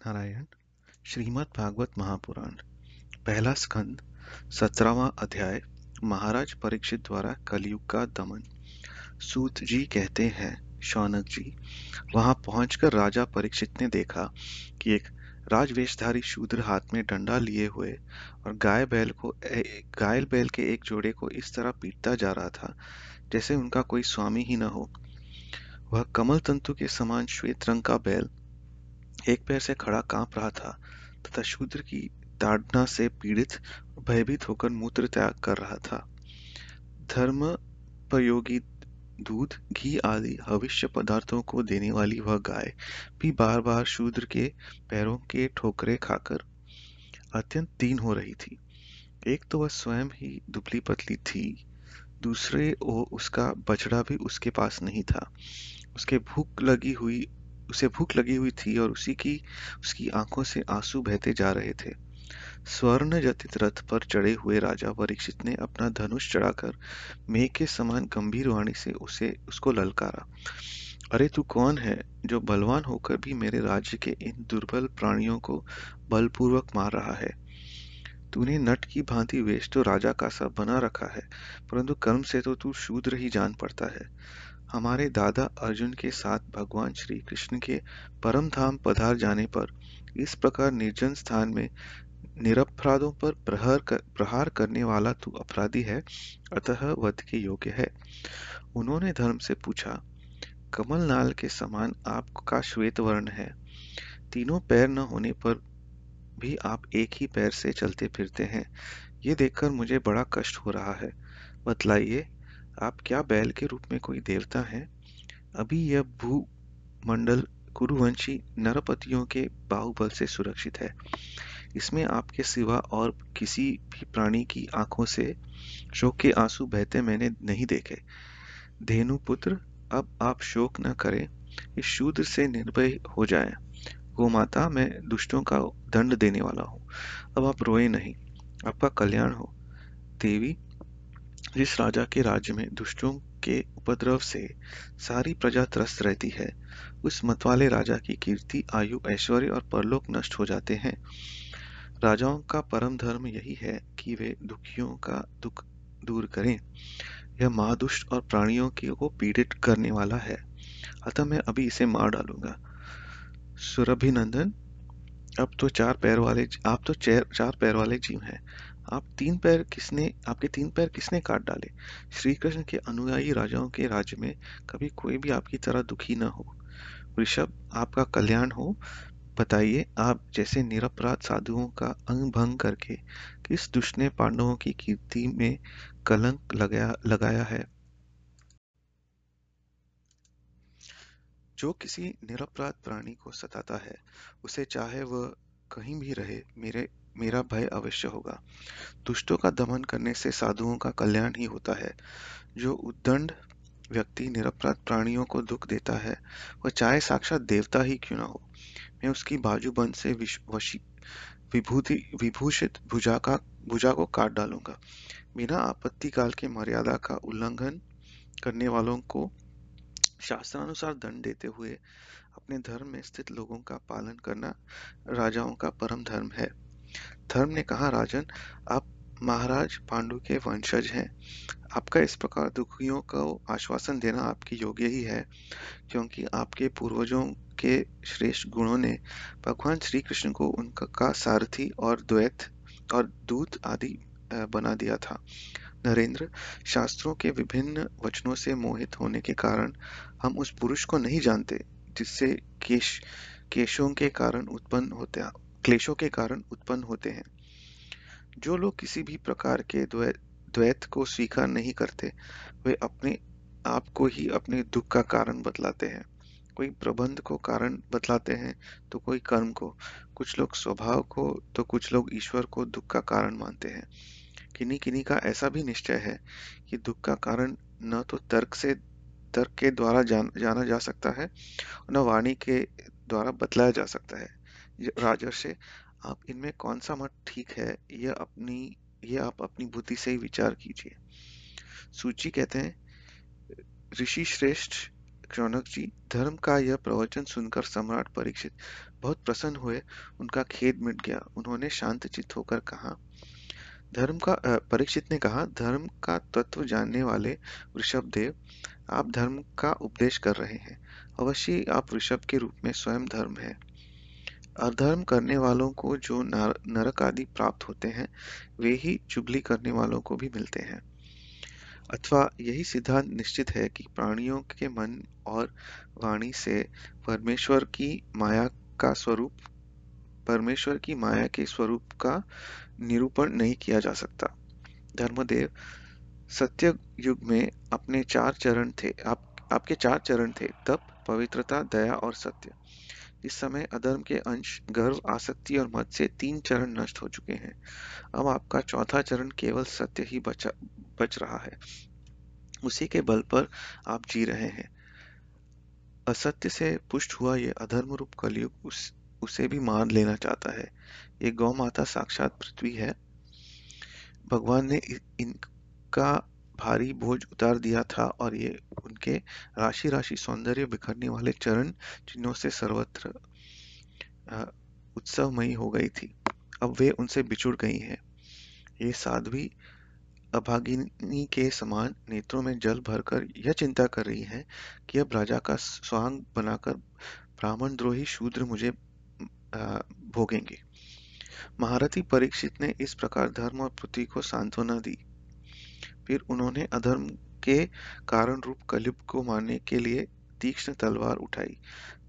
नारायण, श्रीमद् भागवत महापुराण, पहला स्कंद, सत्रहवा अध्याय, महाराज परीक्षित द्वारा कलयुग का दमन। सूत जी कहते हैं, शौनक जी, वहाँ पहुंचकर राजा परीक्षित ने देखा कि एक राजवेशधारी शूद्र हाथ में डंडा लिए हुए और गाय बैल को गायल बैल के एक जोड़े को इस तरह पीटता जा रहा था, जैसे उनका कोई स्वामी ही न हो। वह कमल तंतु के समान श्वेत रंग का बैल एक पैर से खड़ा काँप रहा था, तथा शूद्र की ताड़ना से पीड़ित, भयभीत होकर मूत्र त्याग कर रहा था। धर्म प्रयोगी दूध, घी आदि भविष्य पदार्थों को देने वाली वह गाय भी बार बार शूद्र के पैरों के ठोकरे खाकर अत्यंत दीन हो रही थी। एक तो वह स्वयं ही दुबली पतली थी, दूसरे ओ उसका बछड़ा भी उसके पास नहीं था। उसके भूख लगी हुई उसे भूख लगी हुई थी और उसी की, उसकी आँखों से आँसू बहते जा रहे थे। स्वर्ण जतित रथ पर चढ़े हुए राजा परीक्षित ने अपना धनुष चढ़ाकर मेघ के समान गंभीर वाणी से उसे, उसको ललकारा। अरे तू कौन है जो बलवान होकर भी मेरे राज्य के इन दुर्बल प्राणियों को बलपूर्वक मार रहा है? तूने नट की भांति वेश तो राजा का सा बना रखा है, परंतु कर्म से तो तू शूद्र ही जान पड़ता है। हमारे दादा अर्जुन के साथ भगवान श्री कृष्ण के परम धाम पधार जाने पर इस प्रकार निर्जन स्थान में निरपराधों पर प्रहर कर, प्रहार करने वाला तू अपराधी है अतः वध के योग्य है। उन्होंने धर्म से पूछा कमल नाल के समान आपका श्वेत वर्ण है। तीनों पैर न होने पर भी आप एक ही पैर से चलते फिरते हैं। ये देखकर मुझे बड़ा कष्ट हो रहा है। बतलाइए आप क्या बैल के रूप में कोई देवता हैं? अभी यह भूमंडल कुरुवंशी नरपतियों के बाहुबल से सुरक्षित है। इसमें आपके सिवा और किसी भी प्राणी की आँखों से शोक के आँसू बहते मैंने नहीं देखे। धेनु पुत्र अब आप शोक न करें, इस शूद्र से निर्भय हो जाएँ। गो माता, मैं दुष्टों का दंड देने वाला हूँ। अब आप रोए नहीं, आपका कल्याण हो। देवी जिस राजा के राज्य में दुष्टों के उपद्रव से सारी प्रजा त्रस्त रहती है। उस मतवाले राजा की कीर्ति, आयु, ऐश्वर्य और परलोक नष्ट हो जाते हैं। राजाओं का परम धर्म यही है कि वे दुखियों का दुख दूर करें। यह महादुष्ट और प्राणियों की को पीड़ित करने वाला है। अतः मैं अभी इसे मार डालूँगा। सुरभिनंदन, अब तो चार पैर वाले, आप तो चार पैर वाले जीव हैं। आप तीन पैर किसने, आपके तीन पैर किसने काट डाले? श्री कृष्ण के अनुयायी राजाओं के राज्य में कभी कोई भी आपकी तरह दुखी न हो। ऋषभ, आपका कल्याण हो। बताइए, आप जैसे निरपराध साधुओं का अंग भंग करके किस दुष्ट ने पांडवों की कीर्ति में कलंक लगाया लगाया है? जो किसी निरपराध प्राणी को सताता है, उसे चाहे वह कहीं भी रहे, मेरे मेरा भय अवश्य होगा। दुष्टों का दमन करने से साधुओं का कल्याण ही होता है। जो उद्दंड व्यक्ति निरपराध प्राणियों को दुख देता है, वह चाहे साक्षात देवता ही क्यों ना हो। मैं उसकी बाजूबंद से विभूति, विभूषित भुजा का, भुजा को काट डालूँगा। बिना आपत्ति काल के मर्यादा का उल्लंघन करने वालों को शास्त्रानुसार दंड देते हुए अपने धर्म में स्थित लोगों का पालन करना राजाओं का परम धर्म है। धर्म ने कहा, राजन, आप महाराज पांडु के वंशज हैं। आपका इस प्रकार दुखियों को आश्वासन देना आपके योग्य ही है, क्योंकि आपके पूर्वजों के श्रेष्ठ गुणों ने भगवान श्री कृष्ण को उनका सारथी और द्वैत और दूत आदि बना दिया था। नरेंद्र, शास्त्रों के विभिन्न वचनों से मोहित होने के कारण हम उस पुरुष को नहीं जानते, जिससे केश, केशों के कारण उत्पन्न होते क्लेशों के कारण उत्पन्न होते हैं। जो लोग किसी भी प्रकार के द्वैत को स्वीकार नहीं करते वे अपने आप को ही अपने दुख का कारण बतलाते हैं। कोई प्रबंध को कारण बतलाते हैं तो कोई कर्म को। कुछ लोग स्वभाव को तो कुछ लोग ईश्वर को दुख का कारण मानते हैं। किन्हीं किन्हीं का ऐसा भी निश्चय है कि दुख का कारण न तो तर्क से तर्क के द्वारा जान, जाना जा सकता है न वाणी के द्वारा बतलाया जा सकता है। राजर्षि, आप इनमें कौन सा मत ठीक है, यह अपनी ये आप अपनी बुद्धि से ही विचार कीजिए। सूची कहते हैं, ऋषि श्रेष्ठ शौनक जी, धर्म का यह प्रवचन सुनकर सम्राट परीक्षित, बहुत प्रसन्न हुए, उनका खेद मिट गया, उन्होंने शांत चित्त होकर कहा। धर्म का परीक्षित ने कहा, धर्म का तत्व जानने वाले ऋषभ देव, आप धर्म का उपदेश कर रहे हैं, अवश्य आप ऋषभ के रूप में स्वयं धर्म है। अधर्म करने वालों को जो नरक आदि प्राप्त होते हैं, वे ही चुगली करने वालों को भी मिलते हैं। अथवा यही सिद्धांत निश्चित है कि प्राणियों के मन और वाणी से परमेश्वर की माया का स्वरूप, परमेश्वर की माया के स्वरूप का निरूपण नहीं किया जा सकता। धर्मदेव सत्य युग में अपने चार चरण थे, आप, आपके चार चरण थे, तप, पवित्रता, दया और सत्य। इस समय अधर्म के अंश, गर्व, आसक्ति और मत से तीन चरण नष्ट हो चुके हैं। अब आपका चौथा चरण केवल सत्य ही बचा, बच रहा है। उसी के बल पर आप जी रहे हैं। असत्य से पुष्ट हुआ ये अधर्म रूप कलयुग उस, उसे भी मार लेना चाहता है। ये गौ माता साक्षात पृथ्वी है। भगवान ने इनका भारी बोझ उतार दिया था और ये उनके राशि राशि सौंदर्य बिखरने वाले चरण चिन्हों से सर्वत्र उत्सवमयी हो गई थी। अब वे उनसे बिछुड़ गई हैं। ये साध्वी अभागिनी के समान नेत्रों में जल भरकर यह चिंता कर रही है कि अब राजा का स्वांग बनाकर ब्राह्मण द्रोही शूद्र मुझे भोगेंगे। महारथी परीक्षित ने इस प्रकार धर्म और पृथ्वी को सांत्वना दी। फिर उन्होंने अधर्म के कारण रूप कलयुग को मारने के लिए तीक्ष्ण तलवार उठाई।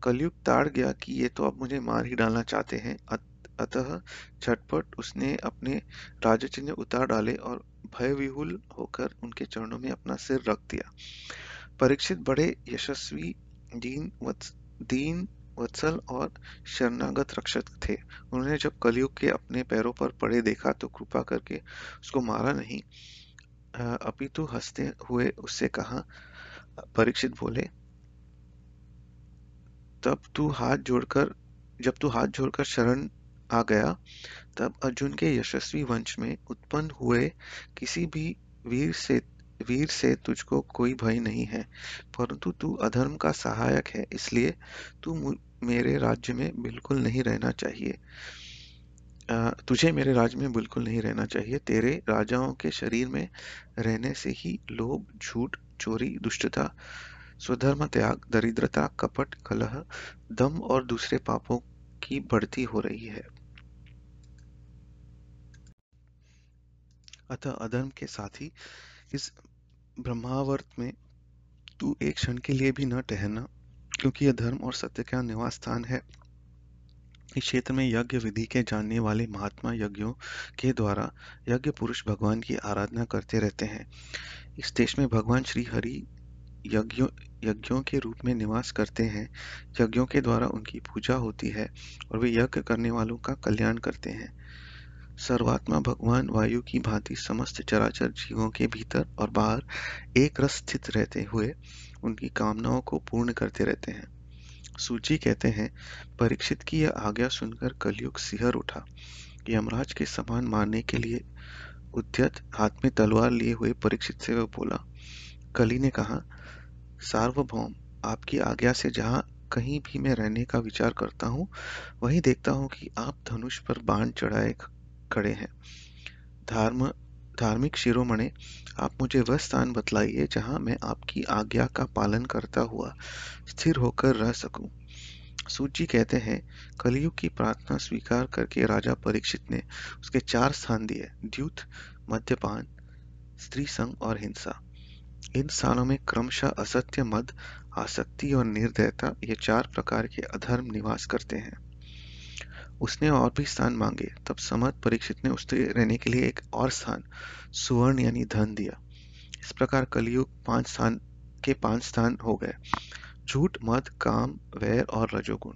कलयुग ताड़ गया कि ये तो अब मुझे मार ही डालना चाहते हैं। अतः झटपट उसने अपने राजचिन्ह उतार डाले और भय विहुल होकर उनके चरणों में अपना सिर रख दिया। परीक्षित बड़े यशस्वी दीन वत्स, दीन वत्सल और शरणागत रक्षक थे। उन्होंने जब कलयुग के अपने पैरों पर पड़े देखा तो कृपा करके उसको मारा नहीं। अपितु हँसते हुए उससे कहा, परीक्षित बोले, तब तू हाथ जोड़कर, जब तू हाथ जोड़कर शरण आ गया, तब अर्जुन के यशस्वी वंश में उत्पन्न हुए किसी भी वीर से वीर से तुझको कोई भय नहीं है, परंतु तू अधर्म का सहायक है, इसलिए तू मेरे राज्य में बिल्कुल नहीं रहना चाहिए। तुझे मेरे राज्य में बिल्कुल नहीं रहना चाहिए। तेरे राजाओं के शरीर में रहने से ही लोभ, झूठ, चोरी, दुष्टता, स्वधर्म, त्याग, दरिद्रता, कपट, कलह, दम और दूसरे पापों की बढ़ती हो रही है। अतः अधर्म के साथ ही इस ब्रह्मावर्त में तू एक क्षण के लिए भी न ठहरना क्योंकि यह धर्म और सत्य का निवास स्थान है। इस क्षेत्र में यज्ञ विधि के जानने वाले महात्मा यज्ञों के द्वारा यज्ञ पुरुष भगवान की आराधना करते रहते हैं। इस देश में भगवान श्री हरि यज्ञों यज्ञों के रूप में निवास करते हैं। यज्ञों के द्वारा उनकी पूजा होती है और वे यज्ञ करने वालों का कल्याण करते हैं। सर्वात्मा भगवान वायु की भांति समस्त चराचर जीवों के भीतर और बाहर एक रस स्थित रहते हुए उनकी कामनाओं को पूर्ण करते रहते हैं। सूची कहते हैं, परीक्षित की यह आज्ञा सुनकर कलयुग सिहर उठा। यमराज के समान मारने के लिए उद्यत हाथ में तलवार लिए हुए परीक्षित से वह बोला, कली ने कहा, सार्वभौम, आपकी आज्ञा से जहाँ कहीं भी मैं रहने का विचार करता हूँ, वहीं देखता हूँ कि आप धनुष पर बाण चढ़ाए खड़े हैं। धर्म धार्मिक शिरोमणे, आप मुझे वह स्थान बतलाइए जहाँ मैं आपकी आज्ञा का पालन करता हुआ स्थिर होकर रह सकूँ। सूची कहते हैं, कलयुग की प्रार्थना स्वीकार करके राजा परीक्षित ने उसके चार स्थान दिए, द्यूत, मद्यपान, स्त्री संग और हिंसा। इन स्थानों में क्रमशः असत्य, मद, आसक्ति और निर्दयता, ये चार प्रकार के अधर्म निवास करते हैं। उसने और भी स्थान मांगे, तब समर्थ परीक्षित ने उसके रहने के लिए एक और स्थान, सुवर्ण यानी धन दिया। इस प्रकार कलयुग पाँच स्थान के पाँच स्थान हो गए। झूठ, मद, काम, वैर और रजोगुण।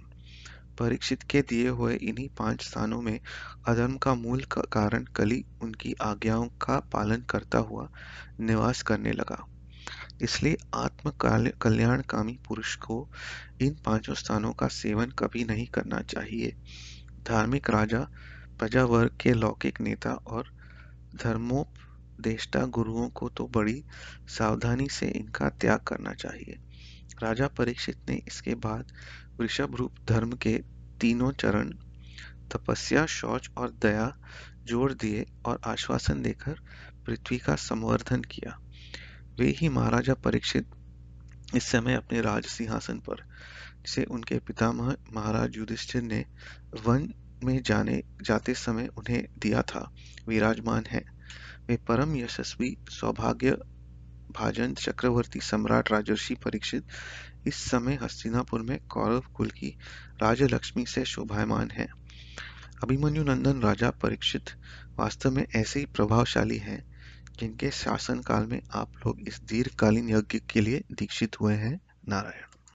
परीक्षित के दिए हुए इन्हीं पाँच स्थानों में अधर्म का मूल का कारण कली उनकी आज्ञाओं का पालन करता हुआ निवास करने लगा। इसलिए आत्म कल्याणकामी पुरुष को इन पाँचों स्थानों का सेवन कभी नहीं करना चाहिए। धार्मिक राजा प्रजा वर्ग के लौकिक नेता और धर्मोपदेष्टा गुरुओं को तो बड़ी सावधानी से इनका त्याग करना चाहिए। राजा परीक्षित ने इसके बाद वृषभ रूप धर्म के तीनों चरण, तपस्या, शौच और दया जोड़ दिए और आश्वासन देकर पृथ्वी का संवर्धन किया। वे ही महाराजा परीक्षित इस समय अपने राज सिंहासन पर जिसे उनके पितामह महाराज युधिष्ठिर ने वन में जाने, जाते समय उन्हें दिया था। विराजमान है। वे परम यशस्वी, सौभाग्य भाजन, चक्रवर्ती सम्राट राजर्षि परीक्षित इस समय हस्तिनापुर में कौरव कुल की राजलक्ष्मी से शोभायमान है। अभिमन्यु नंदन राजा परीक्षित वास्तव में ऐसे ही प्रभावशाली हैं, जिनके शासन काल में आप लोग इस दीर्घकालीन यज्ञ के लिए दीक्षित हुए हैं, नारायण।